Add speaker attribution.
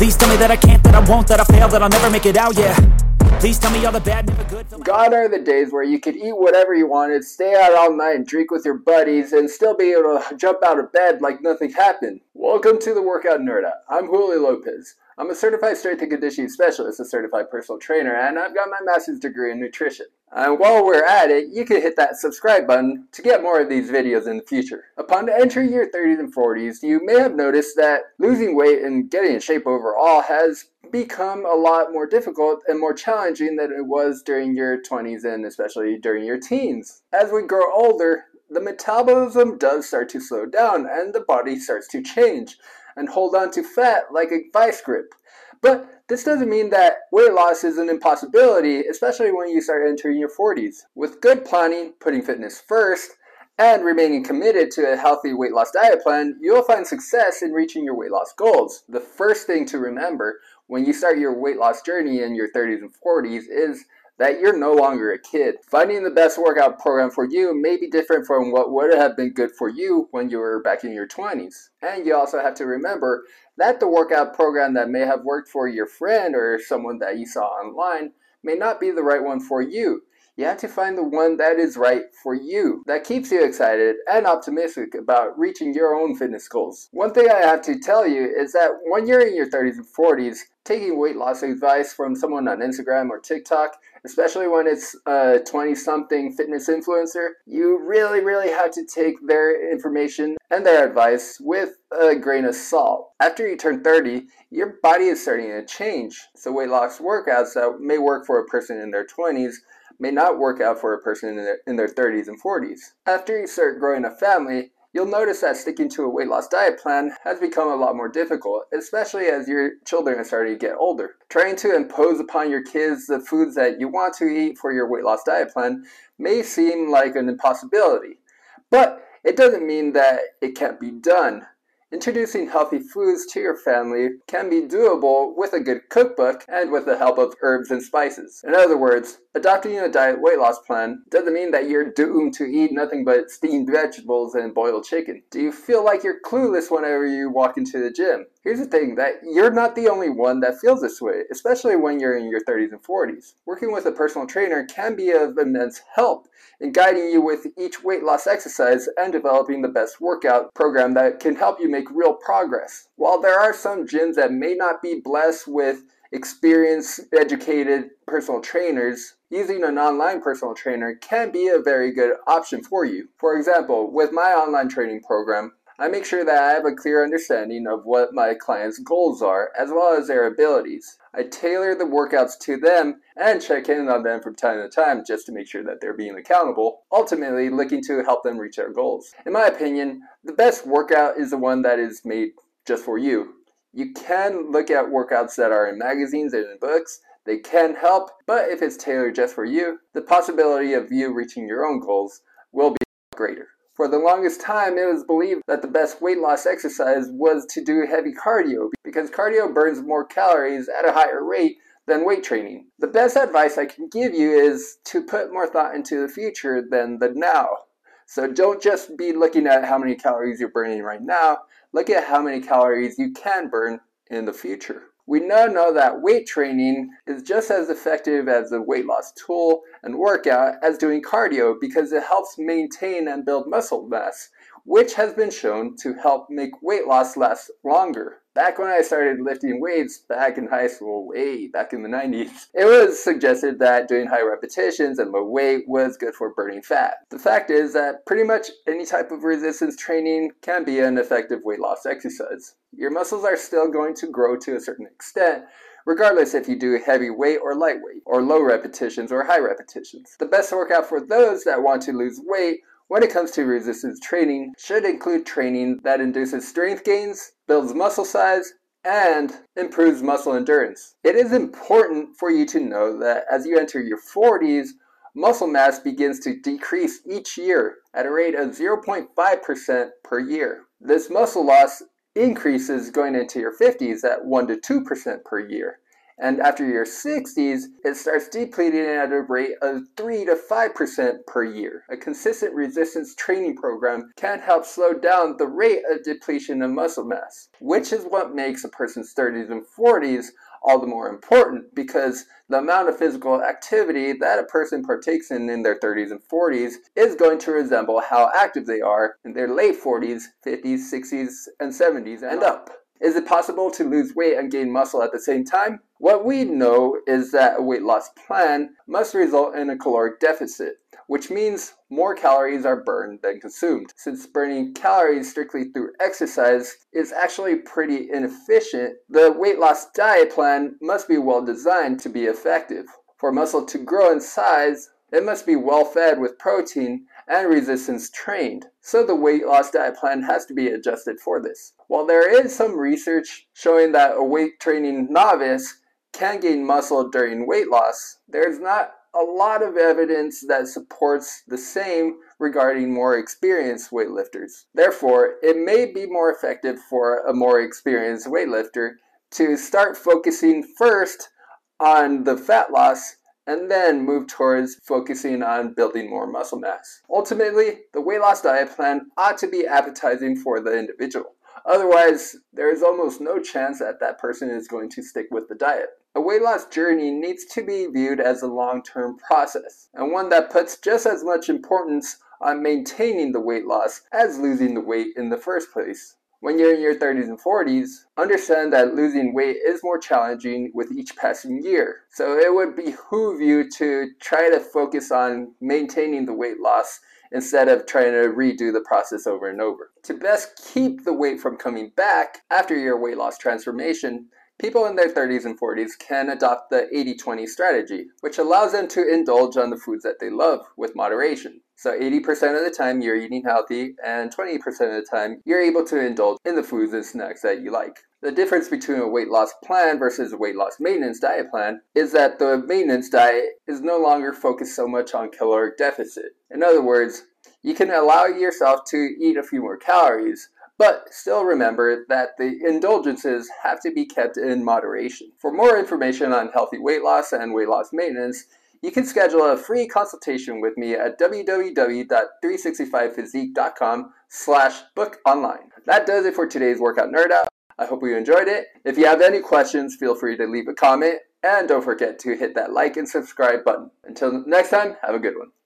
Speaker 1: Please tell me that I can't, that I won't, that I fail, that I'll never make it out, yeah. Please tell me all the bad, never good. Gone are the days where you could eat whatever you wanted, stay out all night and drink with your buddies, and still be able to jump out of bed like nothing happened. Welcome to the Workout Nerd I'm Julio Lopez. I'm a certified strength and conditioning specialist, a certified personal trainer, and I've got my master's degree in nutrition. And while we're at it, you can hit that subscribe button to get more of these videos in the future. Upon entering your 30s and 40s, you may have noticed that losing weight and getting in shape overall has become a lot more difficult and more challenging than it was during your 20s and especially during your teens. As we grow older, the metabolism does start to slow down and the body starts to change and hold on to fat like a vice grip. But this doesn't mean that weight loss is an impossibility, especially when you start entering your 40s. With good planning, putting fitness first, and remaining committed to a healthy weight loss diet plan, you'll find success in reaching your weight loss goals. The first thing to remember when you start your weight loss journey in your 30s and 40s is that you're no longer a kid. Finding the best workout program for you may be different from what would have been good for you when you were back in your 20s. And you also have to remember that the workout program that may have worked for your friend or someone that you saw online may not be the right one for you. You have to find the one that is right for you, that keeps you excited and optimistic about reaching your own fitness goals. One thing I have to tell you is that when you're in your 30s and 40s, taking weight loss advice from someone on Instagram or TikTok, especially when it's a 20 something fitness influencer, you really, really have to take their information and their advice with a grain of salt. After you turn 30, your body is starting to change. So, weight loss workouts that may work for a person in their 20s may not work out for a person in their, in their 30s and 40s. After you start growing a family, you'll notice that sticking to a weight loss diet plan has become a lot more difficult, especially as your children are starting to get older. Trying to impose upon your kids the foods that you want to eat for your weight loss diet plan may seem like an impossibility, but it doesn't mean that it can't be done. Introducing healthy foods to your family can be doable with a good cookbook and with the help of herbs and spices. In other words, Adopting a diet weight loss plan doesn't mean that you're doomed to eat nothing but steamed vegetables and boiled chicken. Do you feel like you're clueless whenever you walk into the gym? Here's the thing that you're not the only one that feels this way, especially when you're in your 30s and 40s. Working with a personal trainer can be of immense help in guiding you with each weight loss exercise and developing the best workout program that can help you make real progress. While there are some gyms that may not be blessed with experienced, educated personal trainers, using an online personal trainer can be a very good option for you. For example, with my online training program, I make sure that I have a clear understanding of what my clients' goals are as well as their abilities. I tailor the workouts to them and check in on them from time to time just to make sure that they're being accountable, ultimately looking to help them reach their goals. In my opinion, the best workout is the one that is made just for you, you can look at workouts that are in magazines and in books. They can help, but if it's tailored just for you, the possibility of you reaching your own goals will be greater. For the longest time, it was believed that the best weight loss exercise was to do heavy cardio because cardio burns more calories at a higher rate than weight training. The best advice I can give you is to put more thought into the future than the now. So don't just be looking at how many calories you're burning right now, look at how many calories you can burn in the future. We now know that weight training is just as effective as a weight loss tool and workout as doing cardio because it helps maintain and build muscle mass, which has been shown to help make weight loss last longer back when I started lifting weights back in high school, way back in the 90s, it was suggested that doing high repetitions and low weight was good for burning fat. The fact is that pretty much any type of resistance training can be an effective weight loss exercise. Your muscles are still going to grow to a certain extent, regardless if you do heavy weight or light weight, or low repetitions or high repetitions. The best workout for those that want to lose weight when it comes to resistance training, should include training that induces strength gains, builds muscle size, and improves muscle endurance. It is important for you to know that as you enter your 40s, muscle mass begins to decrease each year at a rate of 0.5% per year. This muscle loss increases going into your 50s at 1 to 2% per year. And after your 60s, it starts depleting at a rate of 3 to 5% per year. A consistent resistance training program can help slow down the rate of depletion of muscle mass, which is what makes a person's 30s and 40s all the more important because the amount of physical activity that a person partakes in in their 30s and 40s is going to resemble how active they are in their late 40s, 50s, 60s, and 70s and up. Is it possible to lose weight and gain muscle at the same time? What we know is that a weight loss plan must result in a caloric deficit, which means more calories are burned than consumed. Since burning calories strictly through exercise is actually pretty inefficient, the weight loss diet plan must be well designed to be effective. For muscle to grow in size, it must be well fed with protein and resistance trained, so the weight loss diet plan has to be adjusted for this. While there is some research showing that a weight training novice can gain muscle during weight loss, there's not a lot of evidence that supports the same regarding more experienced weightlifters. Therefore, it may be more effective for a more experienced weightlifter to start focusing first on the fat loss and then move towards focusing on building more muscle mass. Ultimately, the weight loss diet plan ought to be appetizing for the individual. Otherwise, there is almost no chance that that person is going to stick with the diet. A weight loss journey needs to be viewed as a long term process, and one that puts just as much importance on maintaining the weight loss as losing the weight in the first place. When you're in your 30s and 40s, understand that losing weight is more challenging with each passing year. So it would behoove you to try to focus on maintaining the weight loss instead of trying to redo the process over and over. To best keep the weight from coming back after your weight loss transformation, people in their 30s and 40s can adopt the 80 20 strategy, which allows them to indulge on the foods that they love with moderation. So 80% of the time you're eating healthy and 20% of the time you're able to indulge in the foods and snacks that you like. The difference between a weight loss plan versus a weight loss maintenance diet plan is that the maintenance diet is no longer focused so much on caloric deficit. In other words, you can allow yourself to eat a few more calories, but still remember that the indulgences have to be kept in moderation. For more information on healthy weight loss and weight loss maintenance, you can schedule a free consultation with me at www.365physique.com slash book online. That does it for today's Workout Nerd Out. I hope you enjoyed it. If you have any questions, feel free to leave a comment. And don't forget to hit that like and subscribe button. Until next time, have a good one.